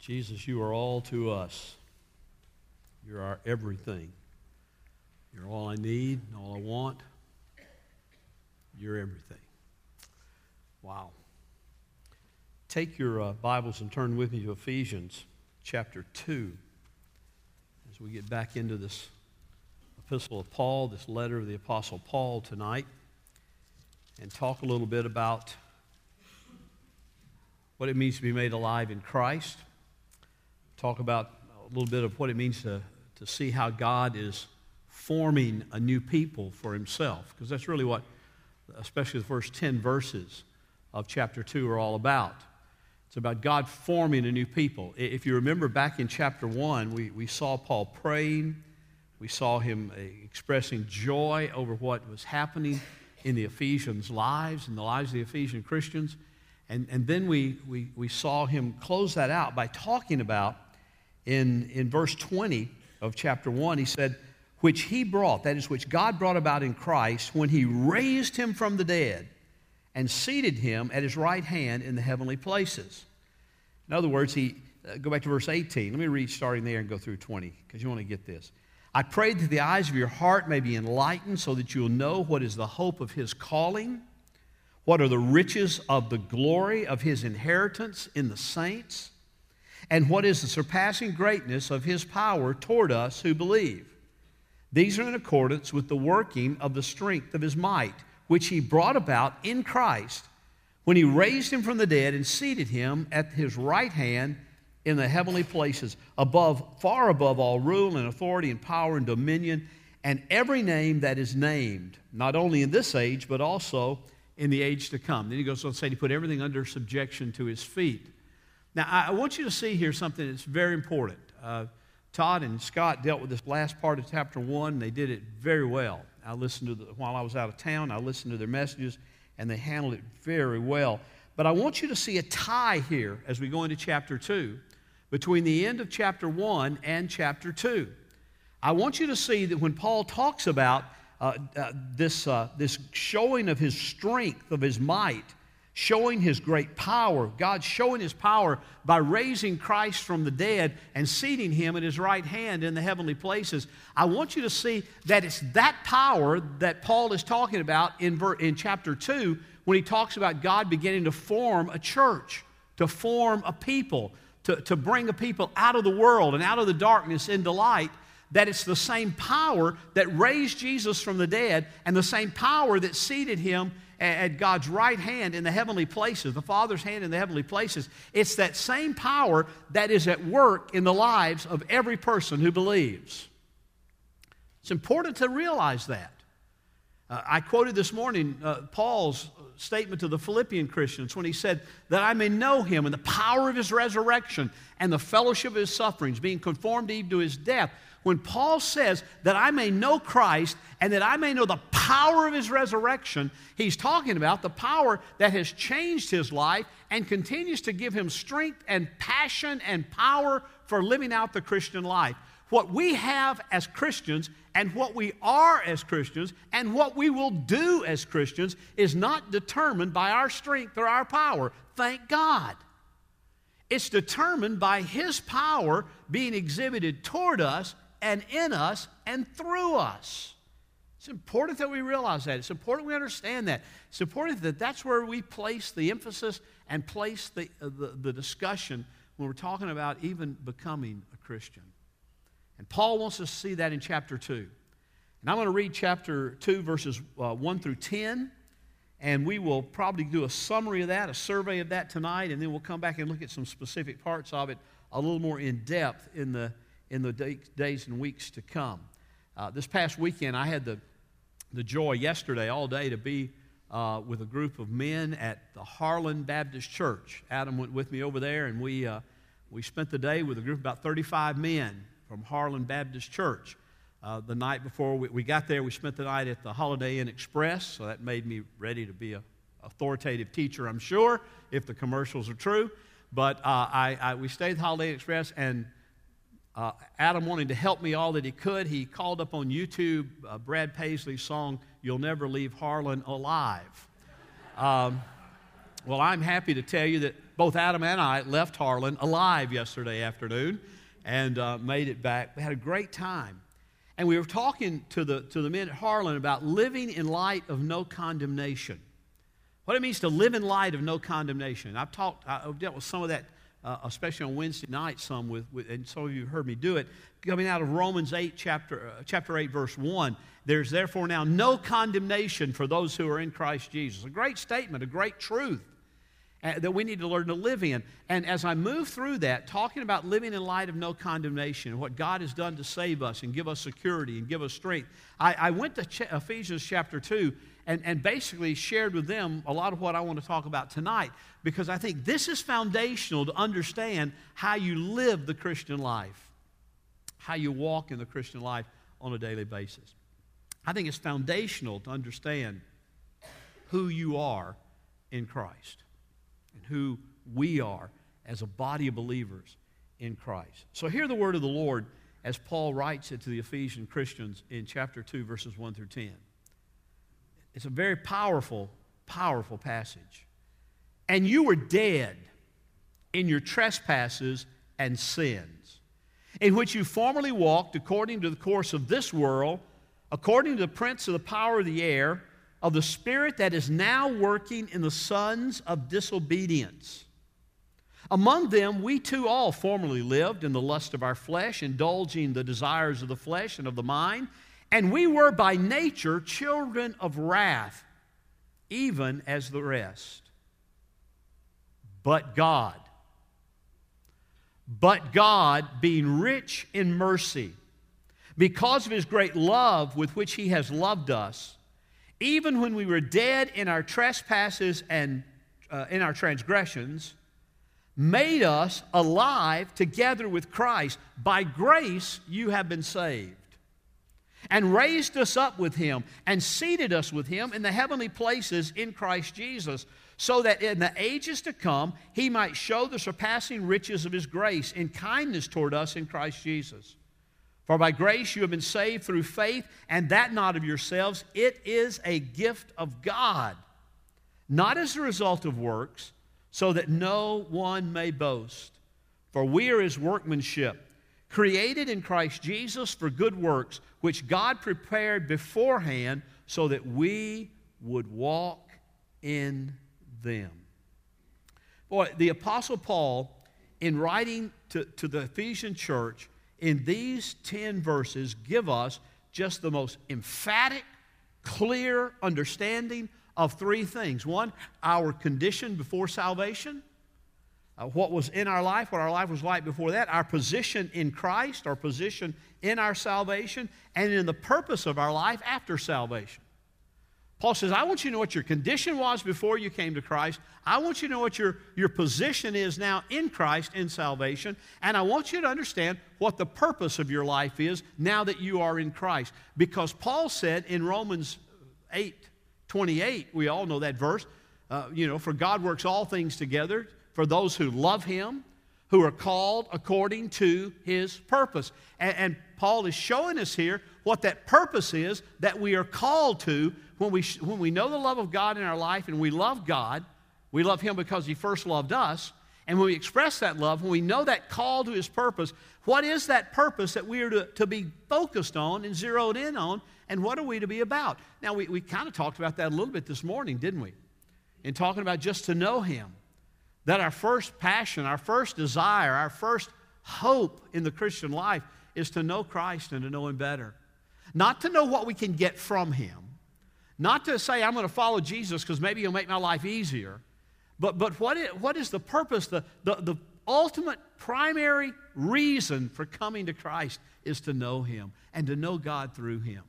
Jesus, you are all to us. You're our everything. You're all I need and all I want. You're everything. Wow. Take your uh, Bibles and turn with me to Ephesians chapter 2 as we get back into this epistle of Paul, this letter of the Apostle Paul tonight, and talk a little bit about what it means to be made alive in Christ talk about a little bit of what it means to, to see how God is forming a new people for himself, because that's really what, especially the first 10 verses of chapter 2 are all about. It's about God forming a new people. If you remember back in chapter 1, we, we saw Paul praying, we saw him uh, expressing joy over what was happening in the Ephesians' lives, in the lives of the Ephesian Christians. And, and then we, we, we saw him close that out by talking about in, in verse 20 of chapter 1, he said, Which he brought, that is, which God brought about in Christ when he raised him from the dead and seated him at his right hand in the heavenly places. In other words, he, uh, go back to verse 18. Let me read starting there and go through 20 because you want to get this. I pray that the eyes of your heart may be enlightened so that you'll know what is the hope of his calling, what are the riches of the glory of his inheritance in the saints and what is the surpassing greatness of his power toward us who believe. These are in accordance with the working of the strength of his might, which he brought about in Christ when he raised him from the dead and seated him at his right hand in the heavenly places, above, far above all rule and authority and power and dominion, and every name that is named, not only in this age, but also in the age to come. Then he goes on to say he put everything under subjection to his feet. Now, I want you to see here something that's very important. Uh, Todd and Scott dealt with this last part of chapter one. And they did it very well. I listened to the, while I was out of town. I listened to their messages, and they handled it very well. But I want you to see a tie here as we go into chapter two, between the end of chapter one and chapter two. I want you to see that when Paul talks about uh, uh, this, uh, this showing of his strength, of his might, showing his great power. God showing his power by raising Christ from the dead and seating him at his right hand in the heavenly places. I want you to see that it's that power that Paul is talking about in, in chapter 2 when he talks about God beginning to form a church, to form a people, to, to bring a people out of the world and out of the darkness into light that it's the same power that raised Jesus from the dead and the same power that seated him at God's right hand in the heavenly places, the Father's hand in the heavenly places, it's that same power that is at work in the lives of every person who believes. It's important to realize that. Uh, I quoted this morning uh, Paul's statement to the Philippian Christians when he said, That I may know him and the power of his resurrection and the fellowship of his sufferings, being conformed even to his death when Paul says that I may know Christ and that I may know the power of his resurrection, he's talking about the power that has changed his life and continues to give him strength and passion and power for living out the Christian life. What we have as Christians and what we are as Christians and what we will do as Christians is not determined by our strength or our power. Thank God. It's determined by His power being exhibited toward us and in us and through us. It's important that we realize that. It's important we understand that. It's important that that's where we place the emphasis and place the, uh, the, the, discussion when we're talking about even becoming a Christian. And Paul wants us to see that in chapter 2. And I'm going to read chapter 2, verses uh, 1 through 10. And we will probably do a summary of that, a survey of that tonight, and then we'll come back and look at some specific parts of it a little more in depth in the in the day, days and weeks to come. Uh, this past weekend, I had the, the joy yesterday all day to be uh, with a group of men at the Harlan Baptist Church. Adam went with me over there, and we, uh, we spent the day with a group of about 35 men from Harlan Baptist Church. Uh, the night before we, we, got there, we spent the night at the Holiday Inn Express, so that made me ready to be an authoritative teacher, I'm sure, if the commercials are true. But uh, I, I, we stayed at the Holiday Inn Express, and uh, Adam wanted to help me all that he could. He called up on YouTube uh, Brad Paisley's song, You'll Never Leave Harlan Alive. Um, Well, I'm happy to tell you that both Adam and I left Harlan alive yesterday afternoon and uh, made it back. We had a great time. And we were talking to the, to the men at Harlan about living in light of no condemnation. What it means to live in light of no condemnation. I've talked, I've dealt with some of that, uh, especially on Wednesday night, some with, with, and some of you heard me do it, coming out of Romans 8, chapter, uh, chapter 8, verse 1. There's therefore now no condemnation for those who are in Christ Jesus. A great statement, a great truth uh, that we need to learn to live in. And as I move through that, talking about living in light of no condemnation and what God has done to save us and give us security and give us strength, I, I went to Ch- Ephesians chapter 2 and, and basically shared with them a lot of what I want to talk about tonight because I think this is foundational to understand how you live the Christian life, how you walk in the Christian life on a daily basis. I think it's foundational to understand who you are in Christ and who we are as a body of believers in Christ. So, hear the word of the Lord as Paul writes it to the Ephesian Christians in chapter 2, verses 1 through 10. It's a very powerful, powerful passage. And you were dead in your trespasses and sins, in which you formerly walked according to the course of this world, according to the prince of the power of the air of the Spirit that is now working in the sons of disobedience. Among them, we too all formerly lived in the lust of our flesh, indulging the desires of the flesh and of the mind, and we were by nature children of wrath, even as the rest. But God, but God, being rich in mercy, because of his great love with which he has loved us, even when we were dead in our trespasses and uh, in our transgressions, made us alive together with Christ. By grace you have been saved. And raised us up with him and seated us with him in the heavenly places in Christ Jesus, so that in the ages to come he might show the surpassing riches of his grace in kindness toward us in Christ Jesus. For by grace you have been saved through faith, and that not of yourselves. It is a gift of God, not as a result of works, so that no one may boast. For we are his workmanship, created in Christ Jesus for good works, which God prepared beforehand so that we would walk in them. Boy, the Apostle Paul, in writing to, to the Ephesian church, in these 10 verses give us just the most emphatic, clear understanding of three things. One, our condition before salvation, uh, what was in our life, what our life was like before that, our position in Christ, our position in our salvation, and in the purpose of our life after salvation. Paul says, I want you to know what your condition was before you came to Christ. I want you to know what your, your position is now in Christ in salvation. And I want you to understand what the purpose of your life is now that you are in Christ. Because Paul said in Romans 8 28, we all know that verse, uh, you know, for God works all things together for those who love him, who are called according to his purpose. And, and Paul is showing us here what that purpose is that we are called to when we, when we know the love of God in our life and we love God, we love Him because He first loved us. And when we express that love, when we know that call to His purpose, what is that purpose that we are to, to be focused on and zeroed in on? And what are we to be about? Now, we, we kind of talked about that a little bit this morning, didn't we? In talking about just to know Him. That our first passion, our first desire, our first hope in the Christian life is to know Christ and to know Him better. Not to know what we can get from Him, not to say, I'm going to follow Jesus because maybe he'll make my life easier. But, but what, is, what is the purpose? The, the, the ultimate primary reason for coming to Christ is to know him and to know God through him.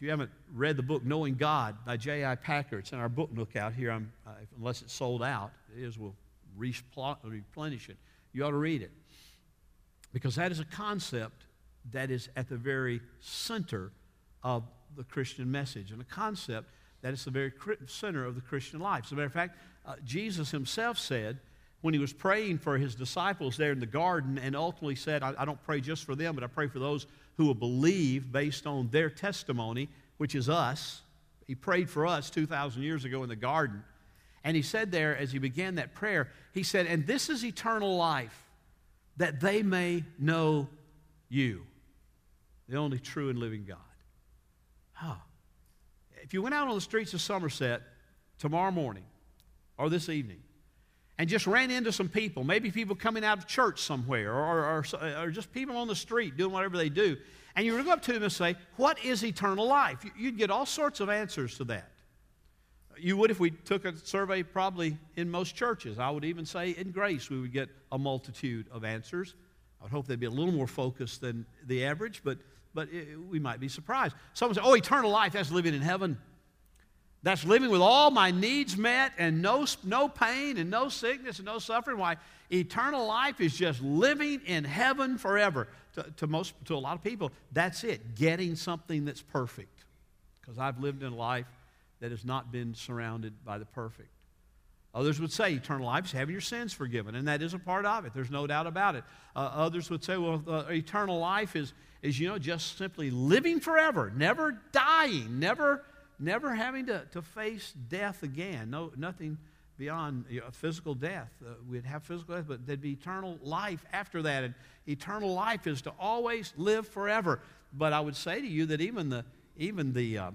If you haven't read the book Knowing God by J.I. Packer, it's in our book nook out here, uh, unless it's sold out. It is, we'll replenish it. You ought to read it. Because that is a concept that is at the very center of the Christian message and a concept that is the very center of the Christian life. As a matter of fact, uh, Jesus himself said, when he was praying for his disciples there in the garden, and ultimately said, I, I don't pray just for them, but I pray for those who will believe based on their testimony, which is us. He prayed for us 2,000 years ago in the garden. And he said there, as he began that prayer, he said, And this is eternal life, that they may know you, the only true and living God. Huh. If you went out on the streets of Somerset tomorrow morning or this evening and just ran into some people, maybe people coming out of church somewhere or, or, or just people on the street doing whatever they do, and you to go up to them and say, What is eternal life? You'd get all sorts of answers to that. You would if we took a survey, probably in most churches. I would even say in grace, we would get a multitude of answers. I would hope they'd be a little more focused than the average, but, but it, we might be surprised. Someone say, Oh, eternal life, that's living in heaven. That's living with all my needs met and no, no pain and no sickness and no suffering. Why? Eternal life is just living in heaven forever. To, to, most, to a lot of people, that's it, getting something that's perfect. Because I've lived in a life that has not been surrounded by the perfect. Others would say eternal life is having your sins forgiven, and that is a part of it. There's no doubt about it. Uh, others would say, well, uh, eternal life is, is, you know, just simply living forever, never dying, never never having to, to face death again. No, nothing beyond you know, physical death. Uh, we'd have physical death, but there'd be eternal life after that. And eternal life is to always live forever. But I would say to you that even the, even the, uh,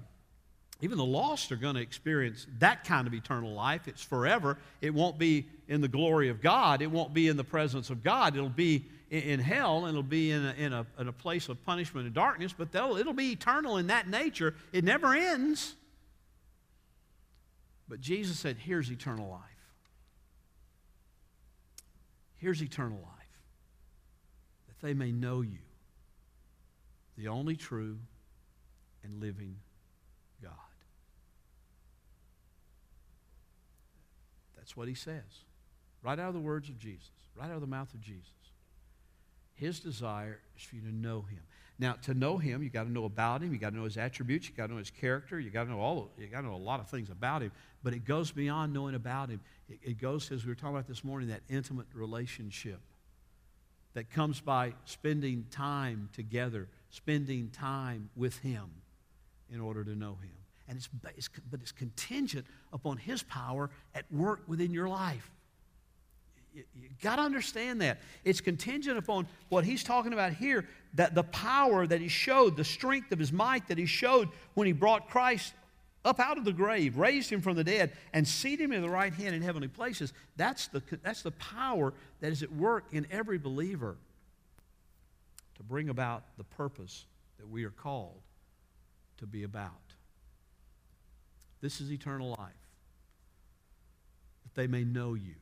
even the lost are going to experience that kind of eternal life. It's forever. It won't be in the glory of God. It won't be in the presence of God. It'll be in hell it'll be in a, in a, in a place of punishment and darkness, but it'll be eternal in that nature. It never ends. But Jesus said, Here's eternal life. Here's eternal life, that they may know you, the only true and living God. That's what he says, right out of the words of Jesus, right out of the mouth of Jesus. His desire is for you to know him. Now, to know him, you got to know about him. You got to know his attributes. You got to know his character. You got to know all. You got to know a lot of things about him. But it goes beyond knowing about him. It, it goes, as we were talking about this morning, that intimate relationship that comes by spending time together, spending time with him, in order to know him. And it's, it's but it's contingent upon his power at work within your life you, you got to understand that. It's contingent upon what he's talking about here that the power that he showed, the strength of his might that he showed when he brought Christ up out of the grave, raised him from the dead, and seated him in the right hand in heavenly places. That's the, that's the power that is at work in every believer to bring about the purpose that we are called to be about. This is eternal life, that they may know you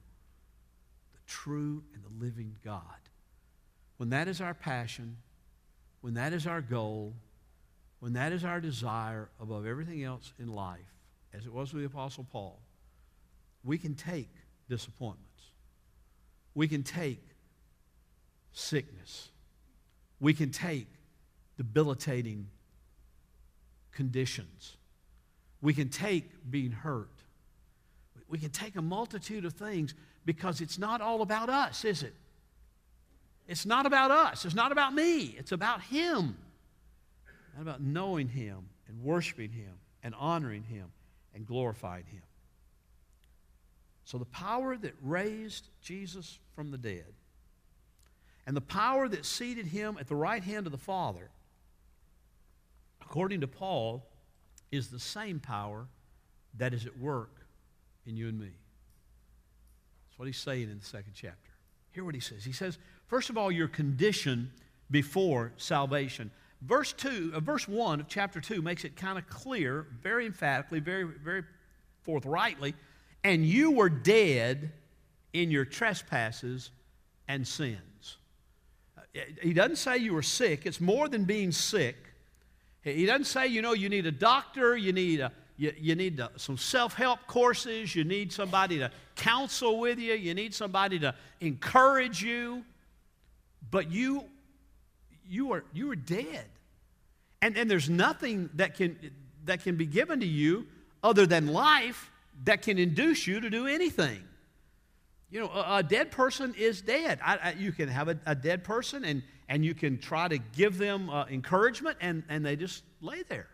true and the living God. When that is our passion, when that is our goal, when that is our desire above everything else in life, as it was with the Apostle Paul, we can take disappointments. We can take sickness. We can take debilitating conditions. We can take being hurt. We can take a multitude of things because it's not all about us, is it? It's not about us. It's not about me. It's about Him. Not about knowing Him and worshiping Him and honoring Him and glorifying Him. So, the power that raised Jesus from the dead and the power that seated Him at the right hand of the Father, according to Paul, is the same power that is at work in you and me. What he's saying in the second chapter. Hear what he says. He says, first of all, your condition before salvation. Verse 2, uh, verse 1 of chapter 2 makes it kind of clear, very emphatically, very, very forthrightly. And you were dead in your trespasses and sins. Uh, he doesn't say you were sick. It's more than being sick. He doesn't say, you know, you need a doctor, you need a, you, you need to, some self help courses. You need somebody to counsel with you. You need somebody to encourage you. But you, you, are, you are dead. And, and there's nothing that can, that can be given to you other than life that can induce you to do anything. You know, a, a dead person is dead. I, I, you can have a, a, dead person and, and you can try to give them uh, encouragement, and, and they just lay there.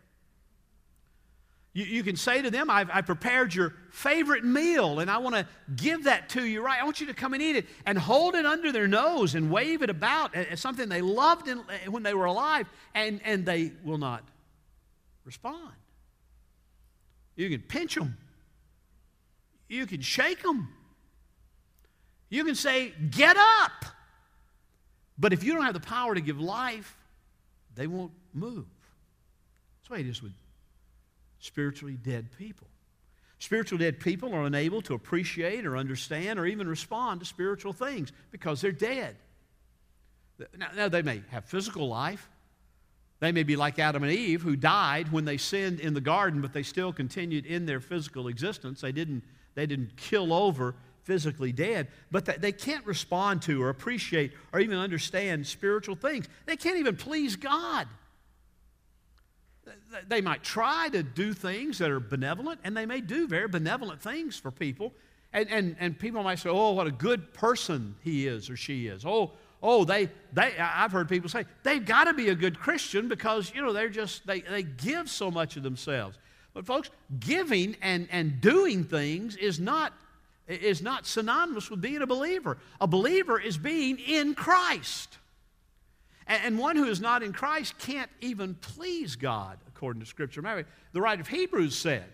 You, you can say to them, I've, I prepared your favorite meal and I want to give that to you, right? I want you to come and eat it and hold it under their nose and wave it about as something they loved in, eh, when they were alive, and, and they will not respond. You can pinch them, you can shake them, you can say, Get up. But if you don't have the power to give life, they won't move. That's the way it is with spiritually dead people. Spiritually dead people are unable to appreciate or understand or even respond to spiritual things because they're dead. Now, now, they may have physical life. They may be like Adam and Eve, who died when they sinned in the garden, but they still continued in their physical existence. They didn't, they didn't kill over physically dead, but they can't respond to or appreciate or even understand spiritual things. They can't even please God. They might try to do things that are benevolent, and they may do very benevolent things for people. And, and, and people might say, oh, what a good person he is or she is. Oh, oh they, they, I've heard people say, they've got to be a good Christian because, you know, they're just, they, they give so much of themselves. But folks, giving and, and doing things is not, is not synonymous with being a believer. A believer is being in Christ. And one who is not in Christ can't even please God, according to Scripture. Remember, the writer of Hebrews said,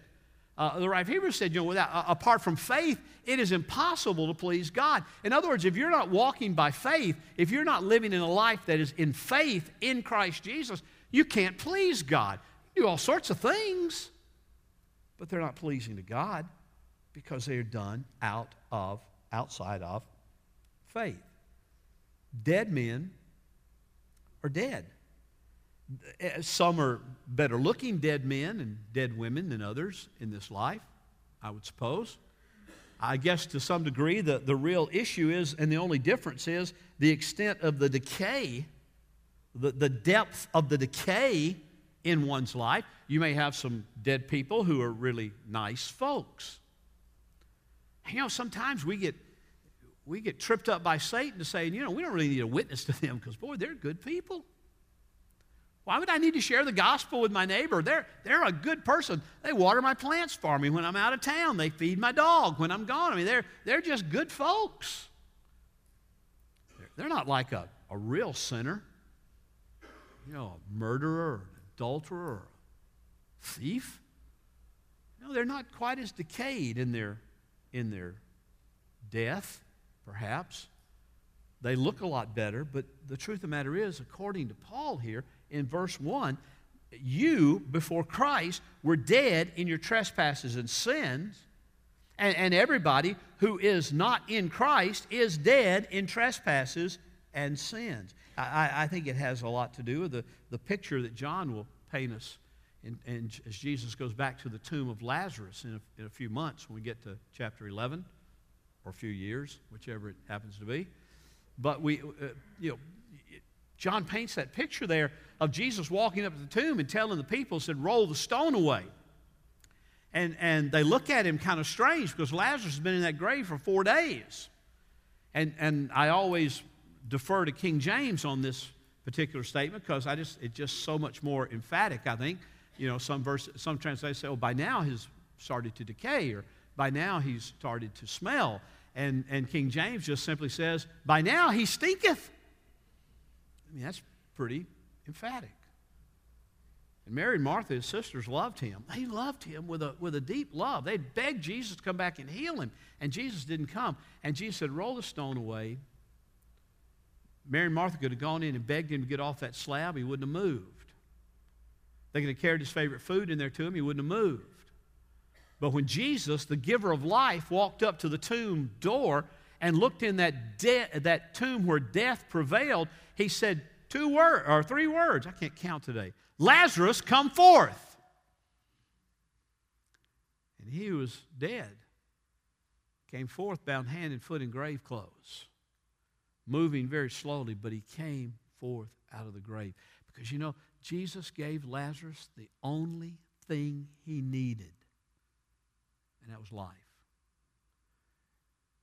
uh, the writer of Hebrews said, you know, without, uh, apart from faith, it is impossible to please God. In other words, if you're not walking by faith, if you're not living in a life that is in faith in Christ Jesus, you can't please God. You do all sorts of things, but they're not pleasing to God because they are done out of, outside of faith. Dead men are dead. Eh, some are better looking dead men and dead women than others in this life, I would suppose. I guess to some degree, the, the real issue is, and the only difference is, the extent of the decay, the, the depth of the decay in one's life. You may have some dead people who are really nice folks. You know, sometimes we get we get tripped up by Satan to say, you know, we don't really need a witness to them because, boy, they're good people. Why would I need to share the gospel with my neighbor? They're, they're a good person. They water my plants for me when I'm out of town. They feed my dog when I'm gone. I mean, they're, they're just good folks. They're, not like a, a real sinner, you know, a murderer, an adulterer, a thief. No, they're not quite as decayed in their, in their death perhaps. They look a lot better, but the truth of the matter is, according to Paul here in verse 1, you, before Christ, were dead in your trespasses and sins. And, and everybody who is not in Christ is dead in trespasses and sins. I, I think it has a lot to do with the, the picture that John will paint us in, in, as Jesus goes back to the tomb of Lazarus in a, in a few months when we get to chapter 11 or a few years, whichever it happens to be. But we, uh, you know, John paints that picture there of Jesus walking up to the tomb and telling the people, said, roll the stone away. And, and they look at him kind of strange because Lazarus has been in that grave for four days. And, and I always defer to King James on this particular statement because I just, it's just so much more emphatic, I think. You know, some verse, some translations say, oh, by now he's started to decay, or by now he's started to smell. And, and King James just simply says, By now he stinketh. I mean, that's pretty emphatic. And Mary and Martha, his sisters, loved him. They loved him with a, with a deep love. They begged Jesus to come back and heal him, and Jesus didn't come. And Jesus said, Roll the stone away. Mary and Martha could have gone in and begged him to get off that slab. He wouldn't have moved. They could have carried his favorite food in there to him. He wouldn't have moved. But when Jesus, the giver of life, walked up to the tomb door and looked in that, de- that tomb where death prevailed, he said two words or three words. I can't count today. Lazarus, come forth. And he was dead came forth bound hand and foot in grave clothes, moving very slowly, but he came forth out of the grave. Because you know, Jesus gave Lazarus the only thing he needed and that was life.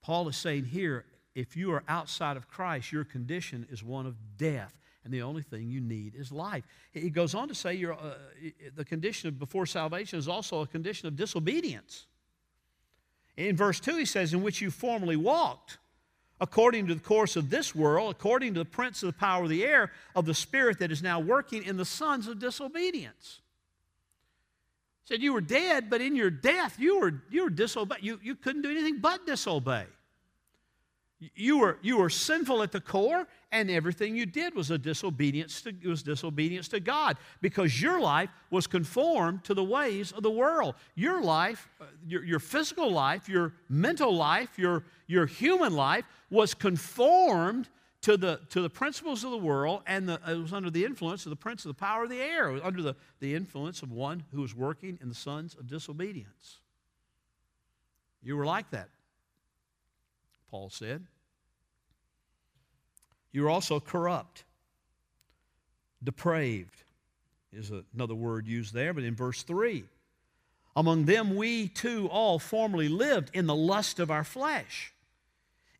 Paul is saying here if you are outside of Christ, your condition is one of death. and the only thing you need is life. He goes on to say uh, the condition of before salvation is also a condition of disobedience. In verse 2, he says, In which you formerly walked, according to the course of this world, according to the prince of the power of the air, of the spirit that is now working in the sons of disobedience. Said you were dead, but in your death you were you were disobey. You, you couldn't do anything but disobey. You were, you were sinful at the core, and everything you did was a disobedience to, was disobedience to God because your life was conformed to the ways of the world. Your life, uh, your, your physical life, your mental life, your, your human life was conformed to the, to the principles of the world, and the, it was under the influence of the prince of the power of the air. Under the, the influence of one who was working in the sons of disobedience. You were like that, Paul said. You're also corrupt, depraved is another word used there, but in verse 3 among them we too all formerly lived in the lust of our flesh,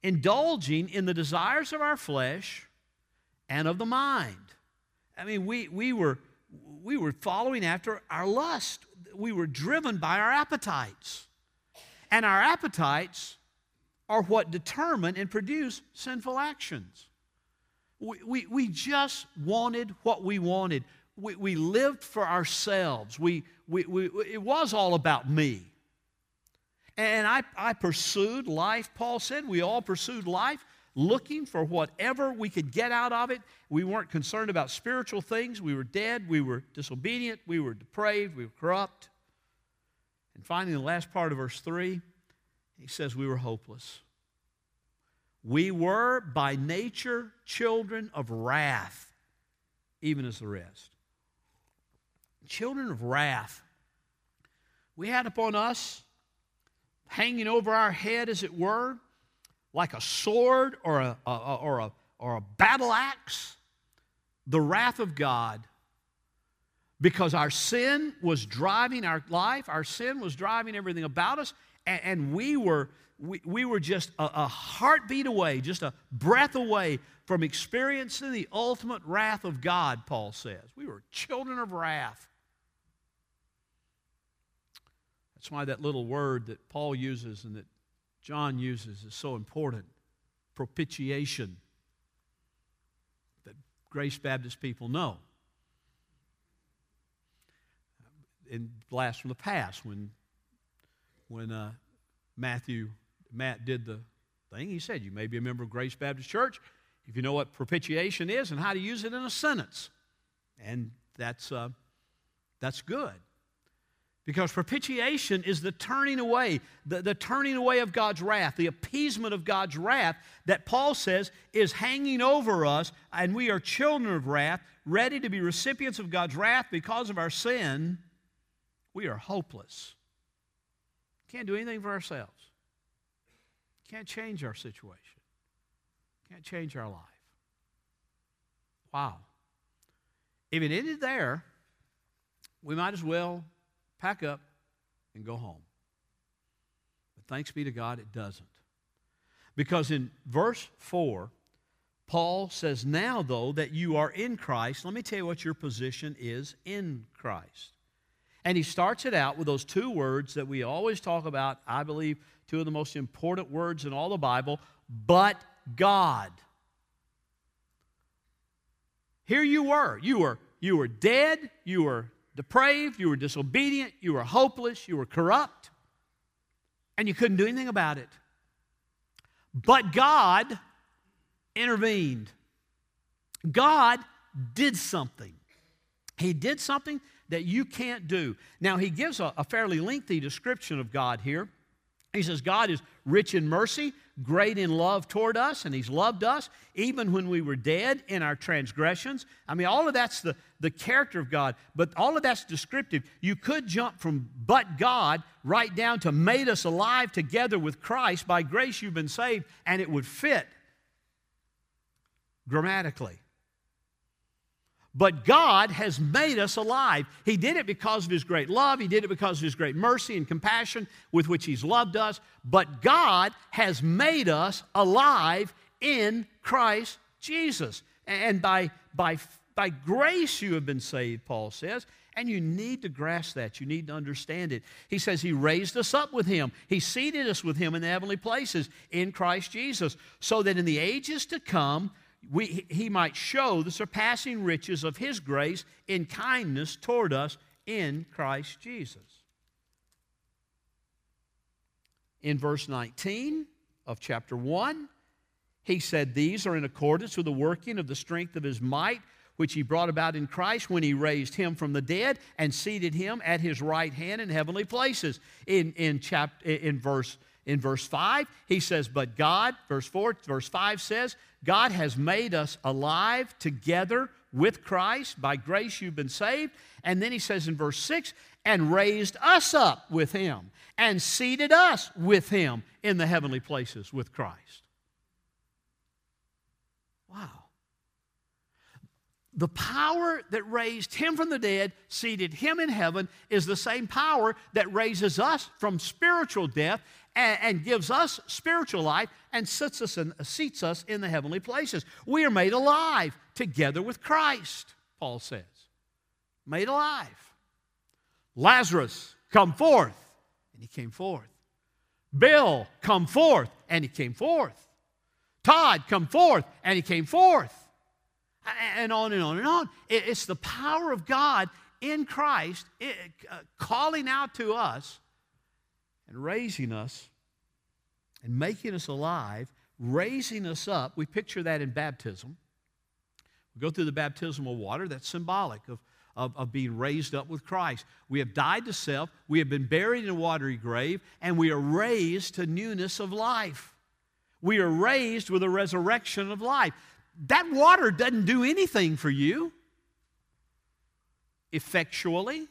indulging in the desires of our flesh and of the mind. I mean, we, we, were, we were following after our lust. We were driven by our appetites. And our appetites are what determine and produce sinful actions. We, we, we just wanted what we wanted. We, we lived for ourselves. We, we, we, it was all about me. And I, I pursued life, Paul said. We all pursued life looking for whatever we could get out of it. We weren't concerned about spiritual things. We were dead. We were disobedient. We were depraved. We were corrupt. And finally, the last part of verse 3, he says we were hopeless. We were by nature children of wrath, even as the rest. Children of wrath. We had upon us, hanging over our head, as it were, like a sword or a, a, a or, a, or a battle axe, the wrath of God. Because our sin was driving our life, our sin was driving everything about us, and, and we were we, we were just a, a heartbeat away, just a breath away from experiencing the ultimate wrath of God, Paul says. We were children of wrath. That's why that little word that Paul uses and that John uses is so important propitiation that Grace Baptist people know. In blast from the past, when, when uh, Matthew Matt did the thing, he said, You may be a member of Grace Baptist Church if you know what propitiation is and how to use it in a sentence. And that's, uh, that's good. Because propitiation is the turning away, the, the turning away of God's wrath, the appeasement of God's wrath that Paul says is hanging over us, and we are children of wrath, ready to be recipients of God's wrath because of our sin. We are hopeless. Can't do anything for ourselves. Can't change our situation. Can't change our life. Wow. If it ended there, we might as well pack up and go home. But thanks be to God, it doesn't. Because in verse 4, Paul says, Now, though, that you are in Christ, let me tell you what your position is in Christ. And he starts it out with those two words that we always talk about, I believe, two of the most important words in all the Bible, but God. Here you were. You were, you were dead, you were depraved, you were disobedient, you were hopeless, you were corrupt, and you couldn't do anything about it. But God intervened. God did something. He did something that you can't do. Now, he gives a, a fairly lengthy description of God here. He says, God is rich in mercy, great in love toward us, and He's loved us even when we were dead in our transgressions. I mean, all of that's the, the character of God, but all of that's descriptive. You could jump from but God right down to made us alive together with Christ. By grace you've been saved, and it would fit grammatically. But God has made us alive. He did it because of His great love. He did it because of His great mercy and compassion with which He's loved us. But God has made us alive in Christ Jesus. And by, by, by grace you have been saved, Paul says. And you need to grasp that. You need to understand it. He says He raised us up with Him, He seated us with Him in the heavenly places in Christ Jesus, so that in the ages to come, we, He might show the surpassing riches of His grace in kindness toward us in Christ Jesus. In verse 19 of chapter 1, he said, These are in accordance with the working of the strength of his might, which he brought about in Christ when he raised him from the dead and seated him at his right hand in heavenly places. In, in, chapter, in, verse, in verse 5, he says, But God, verse 4, verse 5 says, God has made us alive together with Christ. By grace you've been saved. And then he says in verse 6, and raised us up with him and seated us with him in the heavenly places with Christ. Wow. The power that raised him from the dead, seated him in heaven, is the same power that raises us from spiritual death and, and gives us spiritual life and sits us in, seats us in the heavenly places. We are made alive together with Christ, Paul says. Made alive. Lazarus, come forth. And he came forth. Bill, come forth. And he came forth. Todd, come forth. And he came forth. And on and on and on. It's the power of God in Christ uh, calling out to us and raising us and making us alive, raising us up. We picture that in baptism. We go through the baptismal water, that's symbolic of, of, of, being raised up with Christ. We have died to self, we have been buried in a watery grave, and we are raised to newness of life. We are raised with a resurrection of life. That water doesn't do anything for you effectually.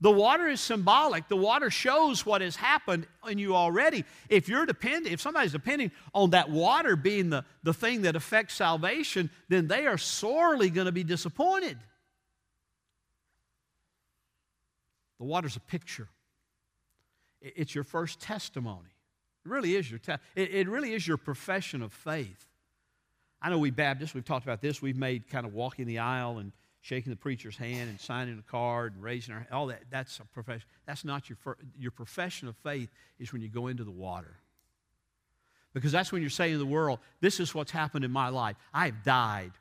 The water is symbolic. The water shows what has happened in you already. If you're dependent, if somebody's depending on that water being the, the thing that affects salvation, then they are sorely going to be disappointed. The water's a picture. It's your first testimony. It really is your te- it, it really is your profession of faith. I know we Baptists, we've talked about this, we've made kind of walking the aisle and shaking the preacher's hand and signing a card and raising our all that that's a profession that's not your your profession of faith is when you go into the water. Because that's when you're saying to the world this is what's happened in my life. I've died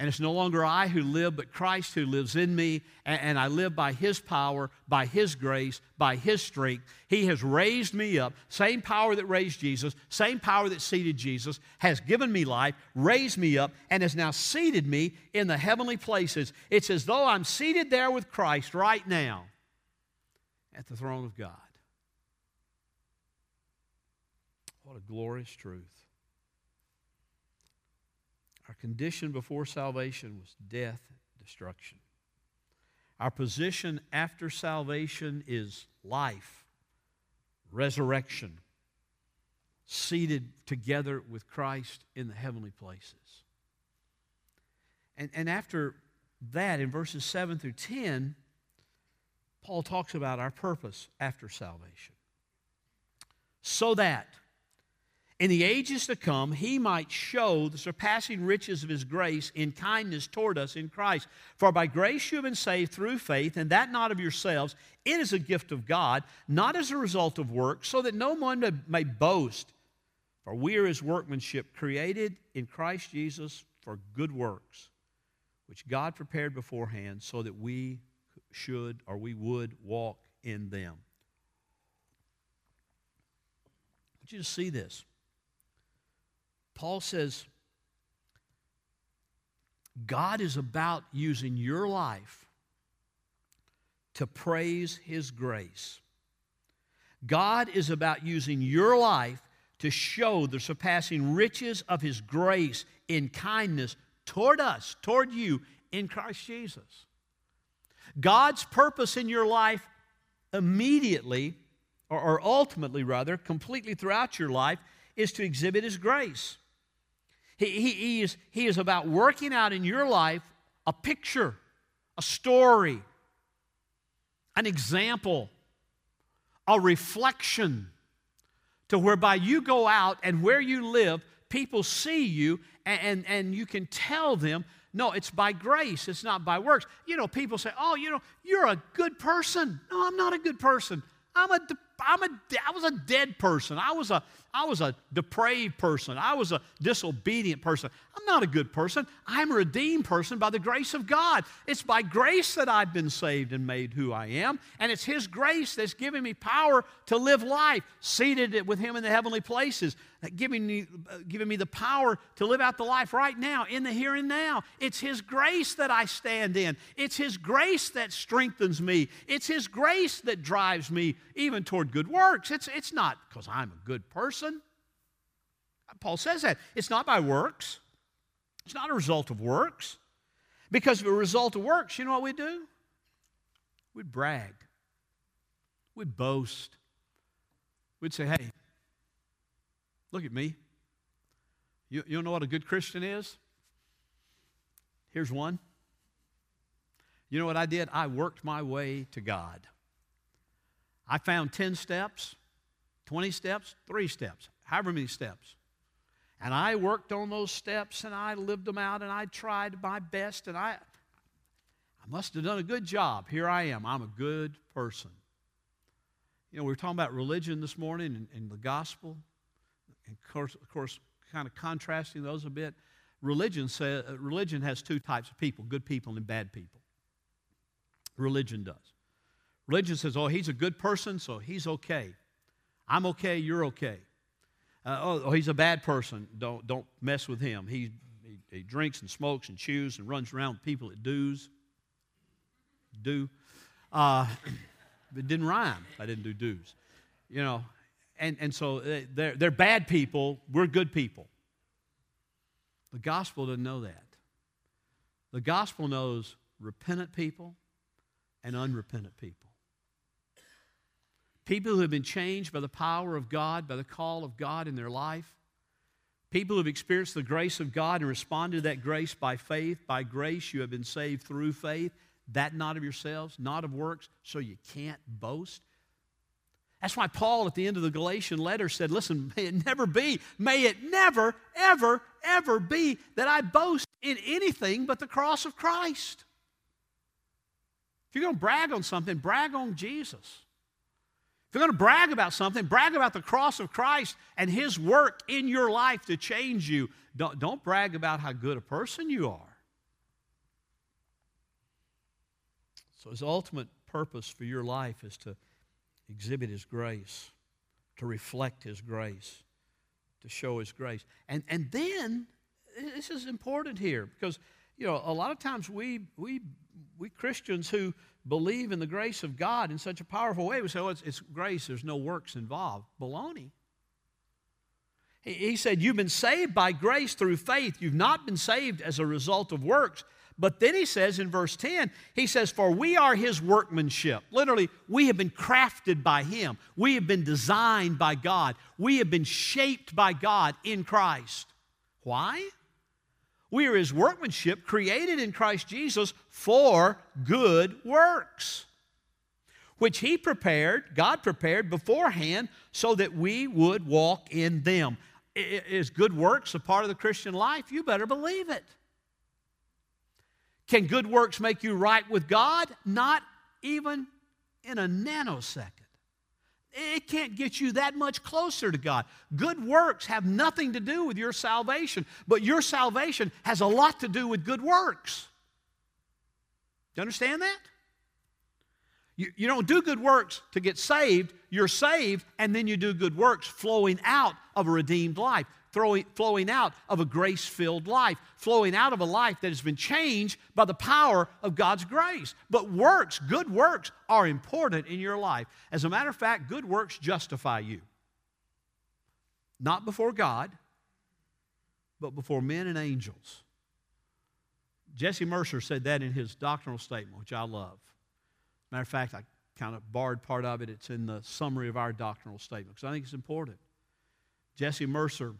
and it's no longer I who live, but Christ who lives in me. And, I live by His power, by His grace, by His strength. He has raised me up. Same power that raised Jesus, same power that seated Jesus, has given me life, raised me up, and has now seated me in the heavenly places. It's as though I'm seated there with Christ right now at the throne of God. What a glorious truth. Our condition before salvation was death, destruction. Our position after salvation is life, resurrection, seated together with Christ in the heavenly places. And, and after that, in verses 7 through 10, Paul talks about our purpose after salvation. So that in the ages to come, he might show the surpassing riches of his grace in kindness toward us in Christ. For by grace you have been saved through faith, and that not of yourselves. It is a gift of God, not as a result of works, so that no one may, boast. For we are his workmanship, created in Christ Jesus for good works, which God prepared beforehand so that we should or we would walk in them. Want you see this. Paul says, God is about using your life to praise His grace. God is about using your life to show the surpassing riches of His grace in kindness toward us, toward you in Christ Jesus. God's purpose in your life immediately, or, ultimately rather, completely throughout your life, is to exhibit His grace. He, he, he, is, he is about working out in your life a picture, a story, an example, a reflection to whereby you go out and where you live people see you and, and, and you can tell them, no, it's by grace, it's not by works. You know, people say, oh, you know, you're a good person. No, I'm not a good person. I'm a, I'm a, I was a dead person. I was a, I was a depraved person. I was a disobedient person. I'm not a good person. I'm a redeemed person by the grace of God. It's by grace that I've been saved and made who I am. And it's His grace that's given me power to live life, seated with Him in the heavenly places, giving me, uh, giving me the power to live out the life right now, in the here and now. It's His grace that I stand in. It's His grace that strengthens me. It's His grace that drives me even toward good works. It's, it's not because I'm a good person. Paul says that. It's not by works. It's not a result of works. Because of a result of works, you know what we'd do? We'd brag. We'd boast. We'd say, hey, look at me. You, you know what a good Christian is? Here's one. You know what I did? I worked my way to God. I found 10 steps, 20 steps, three steps, however many steps. And I worked on those steps and I lived them out and I tried my best and I, I must have done a good job. Here I am. I'm a good person. You know, we were talking about religion this morning and, and the gospel. And of course, of course, kind of contrasting those a bit. Religion, say, uh, religion has two types of people good people and bad people. Religion does. Religion says, oh, he's a good person, so he's okay. I'm okay, you're okay. Uh, oh, oh, he's a bad person. Don't, don't mess with him. He, he, he, drinks and smokes and chews and runs around with people that do's. Do. Uh, it didn't rhyme. I didn't do do's. You know, and, and so uh, they're, they're bad people. We're good people. The gospel doesn't know that. The gospel knows repentant people and unrepentant people. People who have been changed by the power of God, by the call of God in their life. People who have experienced the grace of God and responded to that grace by faith. By grace, you have been saved through faith. That not of yourselves, not of works, so you can't boast. That's why Paul at the end of the Galatian letter said, Listen, may it never be, may it never, ever, ever be that I boast in anything but the cross of Christ. If you're going to brag on something, brag on Jesus. If you're going to brag about something, brag about the cross of Christ and His work in your life to change you. Don't, don't brag about how good a person you are. So, His ultimate purpose for your life is to exhibit His grace, to reflect His grace, to show His grace. And, and then, this is important here because, you know, a lot of times we, we, we Christians who believe in the grace of God in such a powerful way, we say, oh, it's, it's grace, there's no works involved. Baloney. He, he said, You've been saved by grace through faith. You've not been saved as a result of works. But then he says in verse 10, he says, For we are his workmanship. Literally, we have been crafted by him. We have been designed by God. We have been shaped by God in Christ. Why? We are his workmanship created in Christ Jesus for good works, which he prepared, God prepared beforehand so that we would walk in them. Is good works a part of the Christian life? You better believe it. Can good works make you right with God? Not even in a nanosecond. It can't get you that much closer to God. Good works have nothing to do with your salvation, but your salvation has a lot to do with good works. Do you understand that? You, you don't do good works to get saved, you're saved, and then you do good works flowing out of a redeemed life throwing, flowing out of a grace filled life, flowing out of a life that has been changed by the power of God's grace. But works, good works, are important in your life. As a matter of fact, good works justify you. Not before God, but before men and angels. Jesse Mercer said that in his doctrinal statement, which I love. Matter of fact, I kind of borrowed part of it. It's in the summary of our doctrinal statement because I think it's important. Jesse Mercer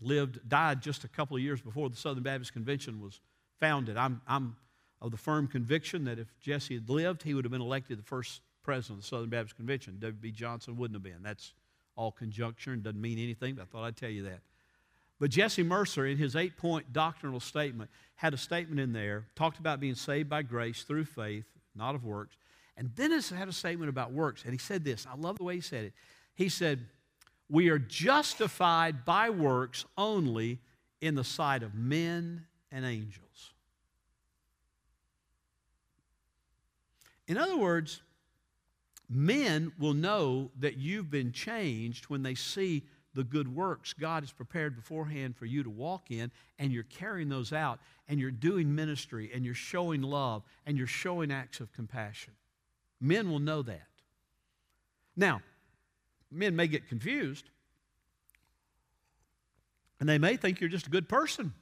lived, died just a couple of years before the Southern Baptist Convention was founded. I'm, I'm of the firm conviction that if Jesse had lived, he would have been elected the first president of the Southern Baptist Convention. W.B. Johnson wouldn't have been. That's all conjecture and doesn't mean anything, but I thought I'd tell you that. But Jesse Mercer, in his eight point doctrinal statement, had a statement in there, talked about being saved by grace through faith, not of works. And then it had a statement about works. And he said this I love the way he said it. He said, We are justified by works only in the sight of men and angels. In other words, men will know that you've been changed when they see the good works God has prepared beforehand for you to walk in, and you're carrying those out, and you're doing ministry, and you're showing love, and you're showing acts of compassion. Men will know that. Now, men may get confused, and they may think you're just a good person.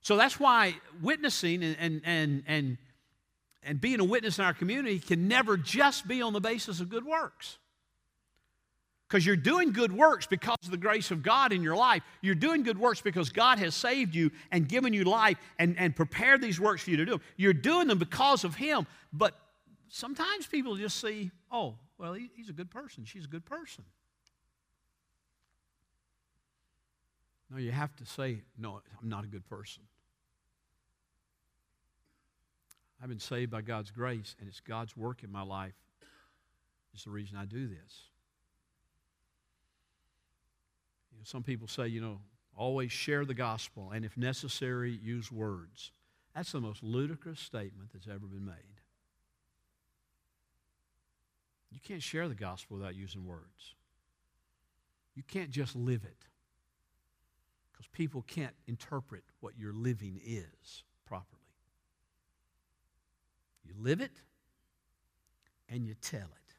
So that's why witnessing and, and, and, and, and being a witness in our community can never just be on the basis of good works. Because you're doing good works because of the grace of God in your life. You're doing good works because God has saved you and given you life and, and prepared these works for you to do. You're doing them because of Him. But sometimes people just see, oh, well, he, he's a good person. She's a good person. No, you have to say, no, I'm not a good person. I've been saved by God's grace, and it's God's work in my life is the reason I do this. You know, some people say, you know, always share the gospel, and if necessary, use words. That's the most ludicrous statement that's ever been made. You can't share the gospel without using words. You can't just live it because people can't interpret what your living is properly. You live it and you tell it.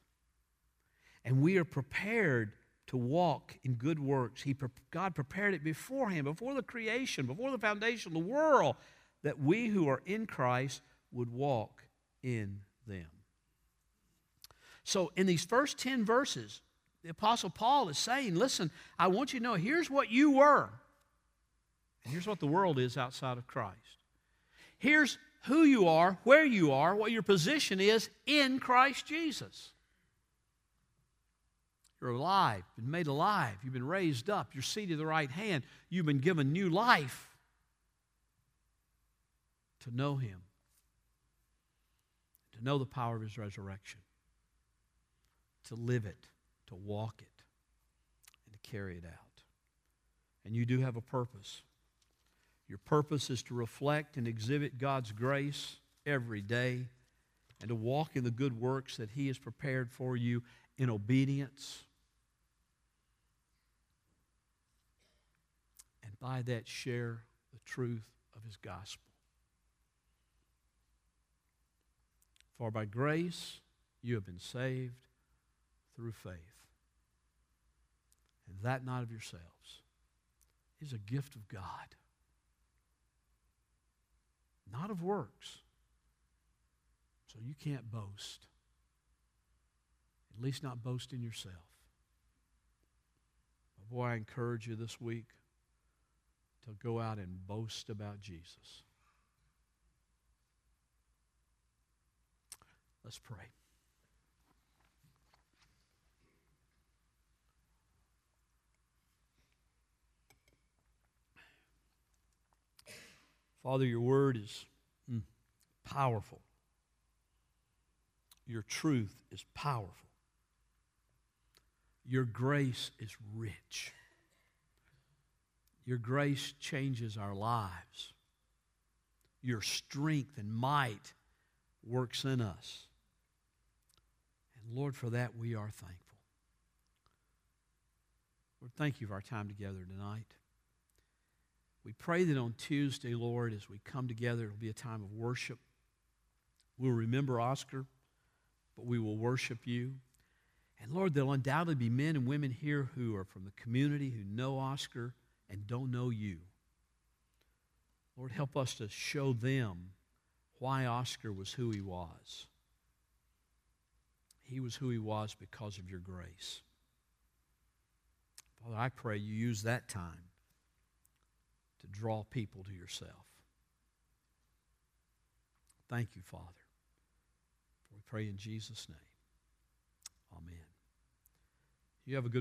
And we are prepared to walk in good works. He, God prepared it beforehand, before the creation, before the foundation of the world, that we who are in Christ would walk in them. So, in these first 10 verses, the Apostle Paul is saying, Listen, I want you to know here's what you were, and here's what the world is outside of Christ. Here's who you are, where you are, what your position is in Christ Jesus. You're alive, been made alive, you've been raised up, you're seated at the right hand, you've been given new life to know Him, to know the power of His resurrection, to live it, to walk it, and to carry it out. And you do have a purpose. Your purpose is to reflect and exhibit God's grace every day and to walk in the good works that He has prepared for you in obedience. And by that, share the truth of His gospel. For by grace you have been saved through faith. And that not of yourselves is a gift of God, not of works. So you can't boast. At least not boast in yourself. But boy, I encourage you this week to go out and boast about Jesus. Let's pray. Father, your word is mm, powerful. Your truth is powerful. Your grace is rich. Your grace changes our lives. Your strength and might works in us. And Lord, for that we are thankful. Lord, thank you for our time together tonight. We pray that on Tuesday, Lord, as we come together, it'll be a time of worship. We'll remember Oscar, but we will worship you. And Lord, there'll undoubtedly be men and women here who are from the community who know Oscar and don't know you. Lord, help us to show them why Oscar was who he was. He was who he was because of your grace. Father, I pray you use that time to draw people to yourself. Thank you, Father. We pray in Jesus' name. Amen. You have a good